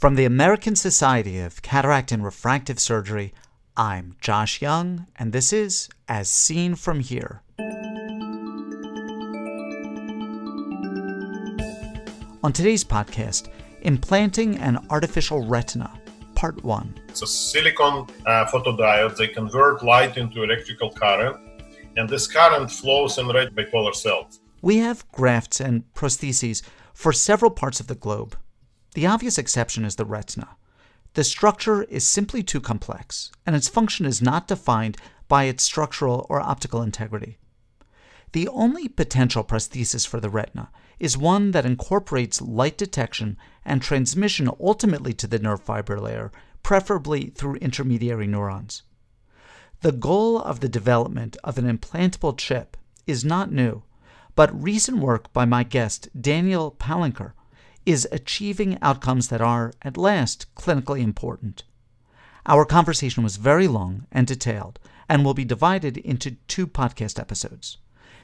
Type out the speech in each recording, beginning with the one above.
From the American Society of Cataract and Refractive Surgery, I'm Josh Young, and this is As Seen From Here. On today's podcast, Implanting an Artificial Retina, Part 1. It's a silicon uh, photodiode. They convert light into electrical current, and this current flows in red bipolar cells. We have grafts and prostheses for several parts of the globe. The obvious exception is the retina. The structure is simply too complex, and its function is not defined by its structural or optical integrity. The only potential prosthesis for the retina is one that incorporates light detection and transmission ultimately to the nerve fiber layer, preferably through intermediary neurons. The goal of the development of an implantable chip is not new, but recent work by my guest, Daniel Palanker, is achieving outcomes that are, at last, clinically important. Our conversation was very long and detailed and will be divided into two podcast episodes.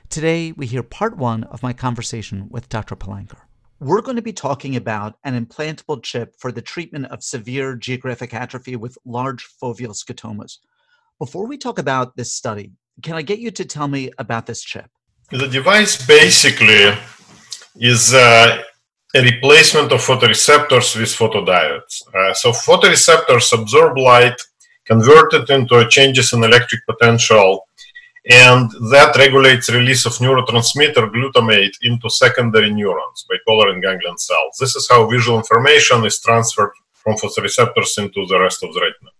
Today, we hear part one of my conversation with Dr. Palanker. We're going to be talking about an implantable chip for the treatment of severe geographic atrophy with large foveal scotomas. Before we talk about this study, can I get you to tell me about this chip? The device basically is uh, a replacement of photoreceptors with photodiodes. Uh, so photoreceptors absorb light, convert it into changes in electric potential, and that regulates release of neurotransmitter glutamate into secondary neurons, by and ganglion cells. This is how visual information is transferred from photoreceptors into the rest of the retina.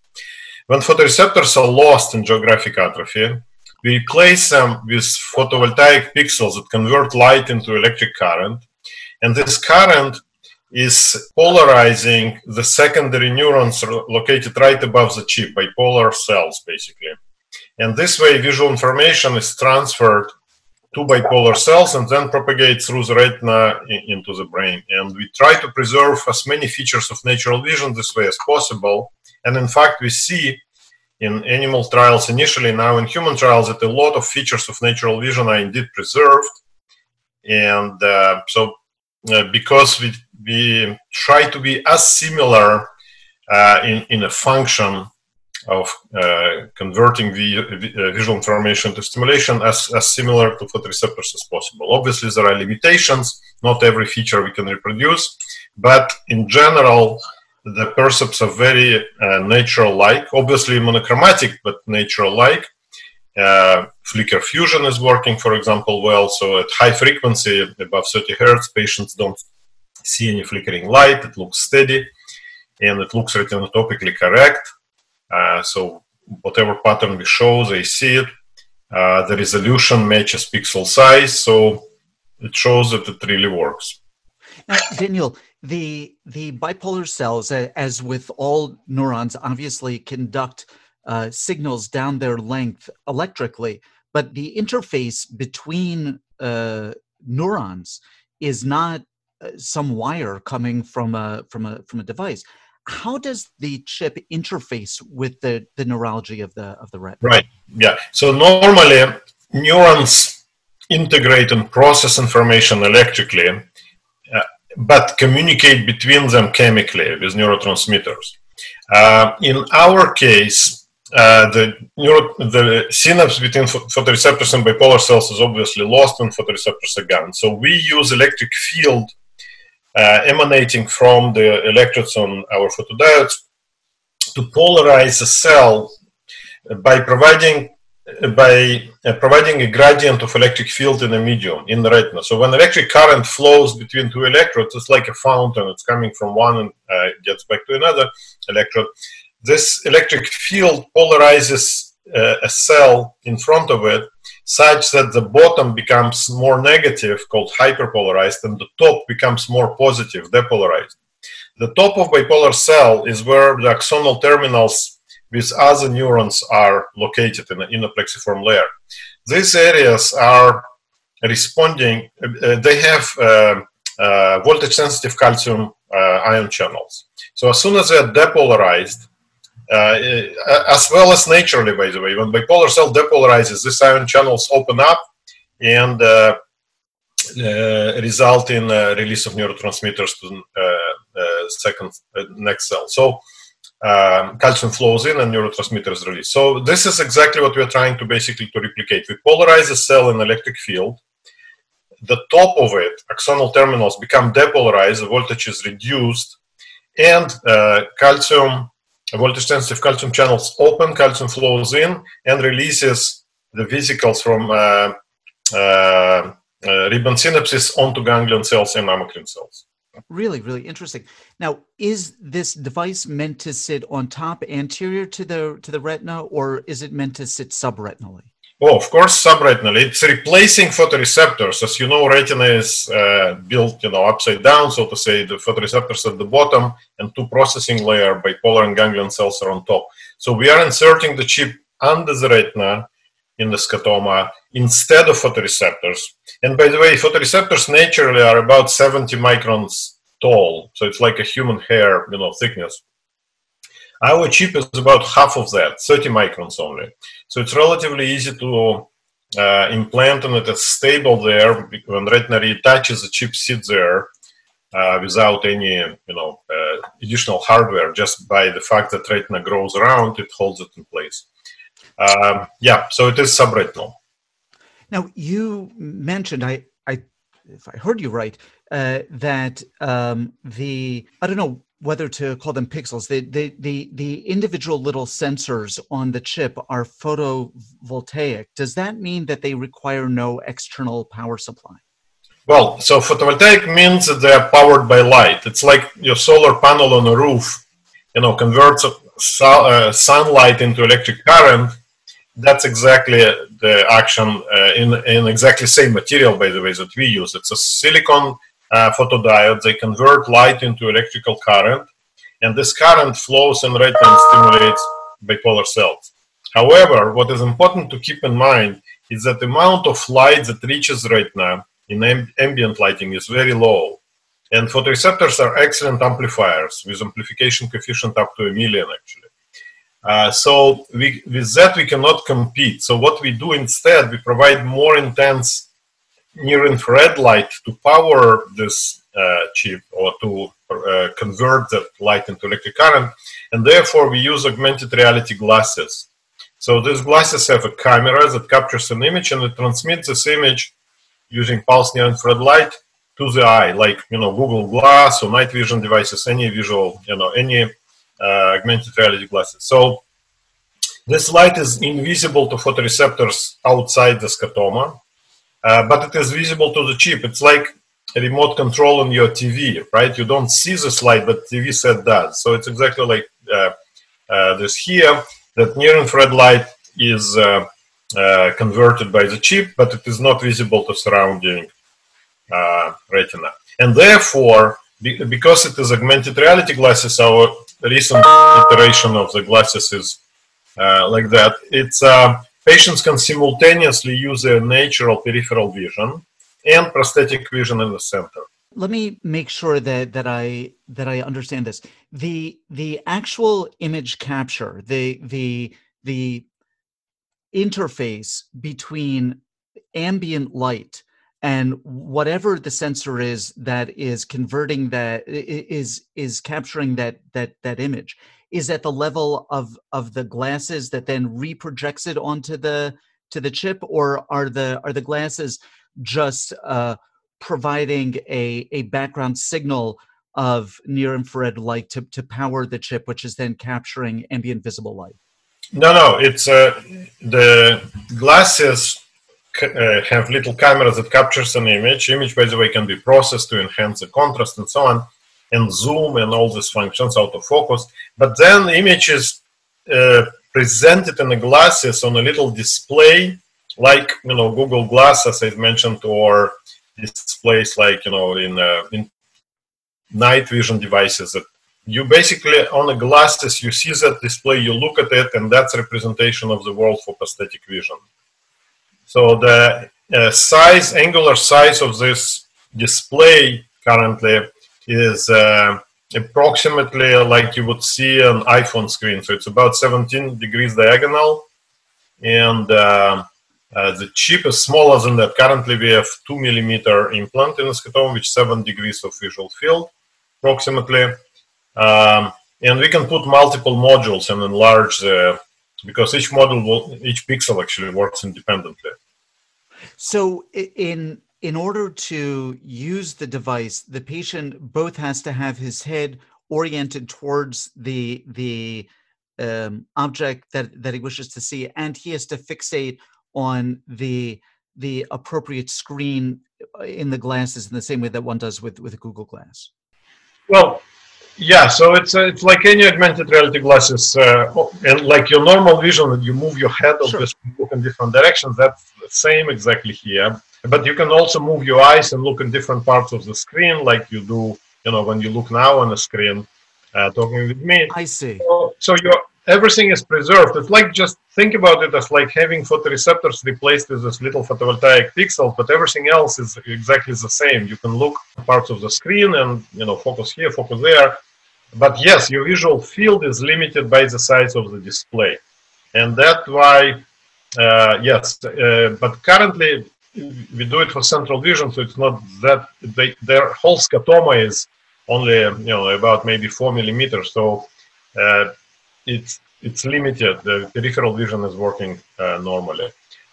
When photoreceptors are lost in geographic atrophy, we replace them with photovoltaic pixels that convert light into electric current and this current is polarizing the secondary neurons located right above the chip, bipolar cells, basically. And this way, visual information is transferred to bipolar cells and then propagates through the retina into the brain. And we try to preserve as many features of natural vision this way as possible. And in fact, we see in animal trials initially, now in human trials, that a lot of features of natural vision are indeed preserved. And uh, so because we, we try to be as similar uh, in, in a function of uh, converting the uh, visual information to stimulation as, as similar to photoreceptors as possible. Obviously, there are limitations. Not every feature we can reproduce, but in general, the percepts are very uh, natural-like. Obviously, monochromatic, but natural-like. Uh, flicker fusion is working, for example, well. So at high frequency, above 30 hertz, patients don't see any flickering light. It looks steady, and it looks retinotopically correct. Uh, so whatever pattern we show, they see it. Uh, the resolution matches pixel size, so it shows that it really works. Now, Daniel, the the bipolar cells, as with all neurons, obviously conduct uh, signals down their length electrically, but the interface between uh, neurons is not uh, some wire coming from a from a from a device. How does the chip interface with the the neurology of the of the retina? Right. Yeah. So normally neurons integrate and process information electrically, uh, but communicate between them chemically with neurotransmitters. Uh, in our case, uh, the neuro, the synapse between photoreceptors and bipolar cells is obviously lost when photoreceptors are gone. So we use electric field uh, emanating from the electrodes on our photodiodes to polarize the cell by providing by uh, providing a gradient of electric field in a medium in the retina. So when electric current flows between two electrodes, it's like a fountain. It's coming from one and uh, gets back to another electrode this electric field polarizes uh, a cell in front of it such that the bottom becomes more negative, called hyperpolarized, and the top becomes more positive, depolarized. The top of bipolar cell is where the axonal terminals with other neurons are located in the inner plexiform layer. These areas are responding, uh, they have uh, uh voltage sensitive calcium uh, ion channels. So as soon as they're depolarized, uh, as well as naturally, by the way. When bipolar cell depolarizes, these ion channels open up and uh, uh, result in release of neurotransmitters to uh, second uh, next cell. So um, calcium flows in and neurotransmitters is released. So this is exactly what we're trying to basically to replicate. We polarize the cell in electric field. The top of it, axonal terminals, become depolarized. The voltage is reduced, and uh, calcium voltage sensitive calcium channels open. Calcium flows in and releases the vesicles from uh, uh, uh, ribbon synapses onto ganglion cells and amacrine cells. Really, really interesting. Now, is this device meant to sit on top, anterior to the to the retina, or is it meant to sit subretinally? Oh, of course, subretinal. It's replacing photoreceptors. As you know, retina is uh, built, you know, upside down, so to say. The photoreceptors at the bottom and two processing layer, bipolar and ganglion cells are on top. So we are inserting the chip under the retina in the scotoma instead of photoreceptors. And by the way, photoreceptors naturally are about 70 microns tall, so it's like a human hair, you know, thickness. Our chip is about half of that, 30 microns only. So it's relatively easy to uh, implant and it is stable there. When retina reattaches, the chip sits there uh, without any, you know, uh, additional hardware. Just by the fact that retina grows around, it holds it in place. Um, yeah, so it is subretinal. Now you mentioned I, I, if I heard you right, uh, that um, the I don't know whether to call them pixels. The, the the the individual little sensors on the chip are photovoltaic. Does that mean that they require no external power supply? Well, so photovoltaic means that they are powered by light. It's like your solar panel on a roof, you know, converts uh, sunlight into electric current that's exactly the action uh, in, in exactly same material, by the way, that we use. It's a silicon uh, photodiode. They convert light into electrical current, and this current flows in retina and stimulates bipolar cells. However, what is important to keep in mind is that the amount of light that reaches retina in ambient lighting is very low. And photoreceptors are excellent amplifiers with amplification coefficient up to a million, actually. Uh, so we, with that, we cannot compete. So what we do instead, we provide more intense near-infrared light to power this uh, chip or to uh, convert that light into electric current. And therefore, we use augmented reality glasses. So these glasses have a camera that captures an image and it transmits this image using pulse near-infrared light to the eye, like you know Google Glass or night vision devices, any visual, you know, any uh, augmented reality glasses. So this light is invisible to photoreceptors outside the scotoma, but it is visible to the chip. It's like a remote control on your TV, right? You don't see the slide, but TV set does. So it's exactly like uh, uh, this here, that near-infrared light is uh, uh, converted by the chip, but it is not visible to surrounding uh, retina. And therefore, because it is augmented reality glasses, our recent iteration of the glasses is uh, like that. It's uh, patients can simultaneously use their natural peripheral vision and prosthetic vision in the center. Let me make sure that that I that I understand this. The the actual image capture, the the the interface between ambient light and whatever the sensor is that is converting that is is capturing that that that image is at the level of of the glasses that then reprojects it onto the to the chip or are the are the glasses just uh, providing a a background signal of near infrared light to, to power the chip which is then capturing ambient visible light no no it's uh, the glasses uh, have little cameras that captures an image. Image, by the way, can be processed to enhance the contrast and so on, and zoom and all these functions, autofocus. But then the image is uh, presented in the glasses on a little display, like you know Google Glass, as I mentioned, or displays like you know in uh, in night vision devices that you basically on the glasses you see that display you look at it and that's representation of the world for prosthetic vision so the uh, size, angular size of this display currently is uh, approximately like you would see an iPhone screen. So it's about 17 degrees diagonal, and uh, uh, the chip is smaller than that. Currently, we have two millimeter implant in the scotoma, which seven degrees of visual field. approximately. Um, and we can put multiple modules and enlarge the because each module will each pixel actually works independently. So in in order to use the device, the patient both has to have his head oriented towards the the um, object that that he wishes to see, and he has to fixate on the the appropriate screen uh, in the glasses in the same way that one does with with a Google Glass. Well, yeah, so it's uh, it's like any augmented reality glasses, uh, and like your normal vision, you move your head obviously sure. look in different directions. That's the same exactly here. But you can also move your eyes and look in different parts of the screen, like you do, you know, when you look now on the screen, uh, talking with me. I see. So, so your everything is preserved. It's like just think about it as like having photoreceptors replaced with this little photovoltaic pixel, but everything else is exactly the same. You can look parts of the screen and you know focus here, focus there but yes, your visual field is limited by the size of the display. And that's why, uh, yes, uh, but currently we do it for central vision, so it's not that, they, their whole scotoma is only, you know, about maybe four millimeters. So uh, it's, it's limited. The peripheral vision is working uh, normally.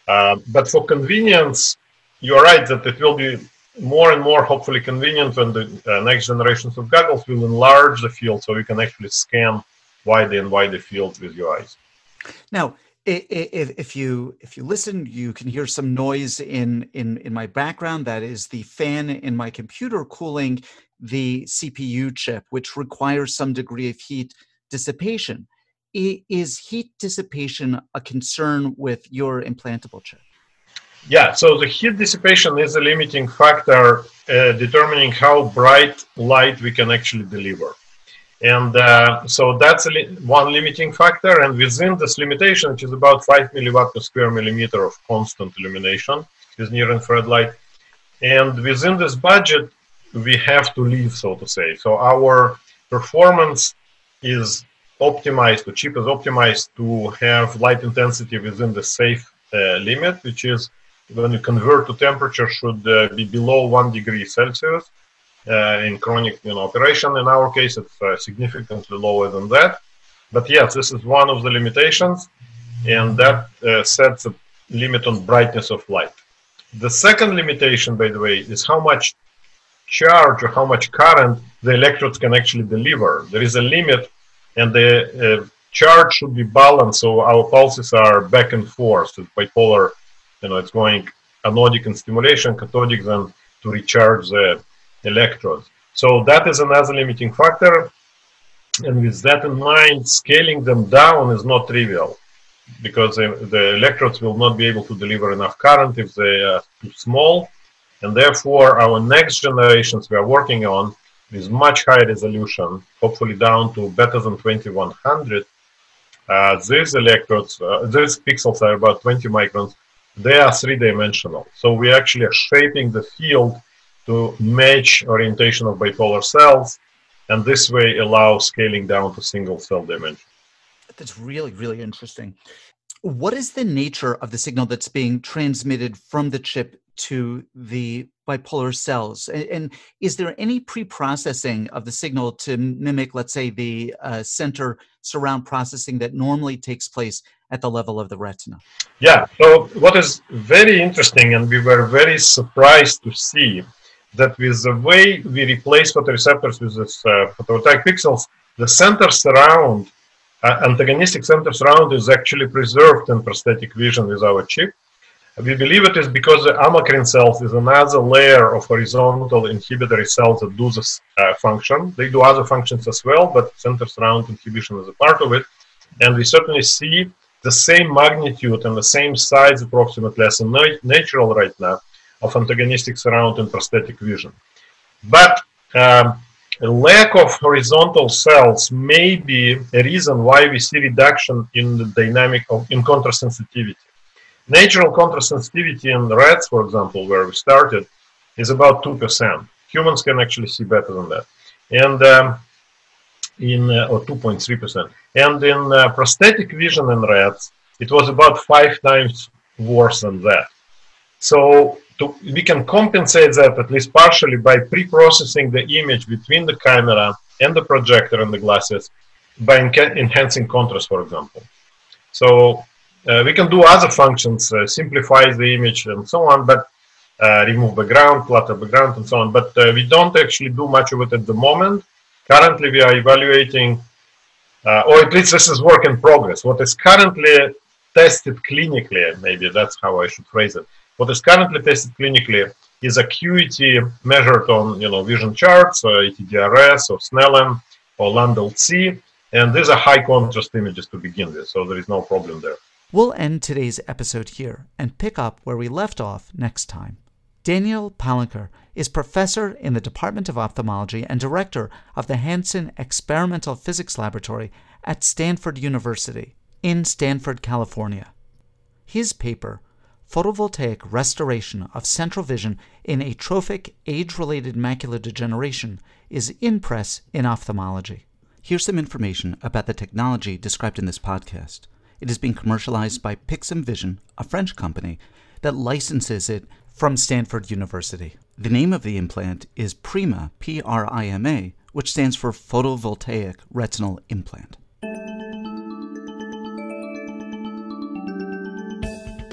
Uh, but for convenience, you're right that it will be more and more hopefully convenient when the uh, next generations of goggles will enlarge the field so you can actually scan wider and wider field with your eyes. Now, if, if you if you listen, you can hear some noise in in in my background. That is the fan in my computer cooling the CPU chip, which requires some degree of heat dissipation. Is heat dissipation a concern with your implantable chip? Yeah, so the heat dissipation is a limiting factor uh, determining how bright light we can actually deliver. And uh, so that's li one limiting factor. And within this limitation, which is about 5 milliwatt per square millimeter of constant illumination with near infrared light. And within this budget, we have to live, so to say. So our performance is optimized, the chip is optimized to have light intensity within the safe uh, limit, which is when you convert to temperature should uh, be below one degree Celsius in chronic you know, operation. In our case, it's uh, significantly lower than that. But yes, this is one of the limitations, and that uh, sets a limit on brightness of light. The second limitation, by the way, is how much charge or how much current the electrodes can actually deliver. There is a limit, and the uh, charge should be balanced so our pulses are back and forth, so bipolar you know, it's going anodic and stimulation, cathodic then to recharge the electrodes. So that is another limiting factor. And with that in mind, scaling them down is not trivial because the, the electrodes will not be able to deliver enough current if they are too small. And therefore, our next generations we are working on is much higher resolution, hopefully down to better than 2100. Uh, these electrodes, uh, these pixels are about 20 microns, they are three-dimensional. So we actually are shaping the field to match orientation of bipolar cells, and this way allow scaling down to single cell dimension. That's really, really interesting. What is the nature of the signal that's being transmitted from the chip to the bipolar cells? And, and is there any pre-processing of the signal to mimic, let's say, the uh, center surround processing that normally takes place at the level of the retina? Yeah, so what is very interesting, and we were very surprised to see that with the way we replace photoreceptors with this uh, photovoltaic pixels, the center surround, uh, antagonistic center surround is actually preserved in prosthetic vision with our chip. We believe it is because the amacrine cells is another layer of horizontal inhibitory cells that do this uh, function. They do other functions as well, but center surround inhibition is a part of it. And we certainly see the same magnitude and the same size approximately as a natural retina of antagonistic surround and prosthetic vision. But um, a lack of horizontal cells may be a reason why we see reduction in the dynamic of in contrast sensitivity. Natural contrast sensitivity in rats, for example, where we started, is about 2%. Humans can actually see better than that. And um, in, uh, or 2.3%. And in uh, prosthetic vision in rats, it was about five times worse than that. So to, we can compensate that at least partially by pre-processing the image between the camera and the projector and the glasses by enca- enhancing contrast, for example. So uh, we can do other functions, uh, simplify the image and so on, but uh, remove background, clutter background, and so on. But uh, we don't actually do much of it at the moment. Currently, we are evaluating, uh, or at least this is work in progress. What is currently tested clinically, maybe that's how I should phrase it. What is currently tested clinically is acuity measured on you know vision charts, uh, ETDRS or Snellen or Landolt C, and these are high contrast images to begin with, so there is no problem there. We'll end today's episode here and pick up where we left off next time. Daniel Palanker is professor in the Department of Ophthalmology and director of the Hansen Experimental Physics Laboratory at Stanford University in Stanford, California. His paper, Photovoltaic Restoration of Central Vision in Atrophic Age Related Macular Degeneration, is in press in ophthalmology. Here's some information about the technology described in this podcast. It is being commercialized by Pixium Vision, a French company that licenses it from Stanford University. The name of the implant is Prima, P R I M A, which stands for Photovoltaic Retinal Implant.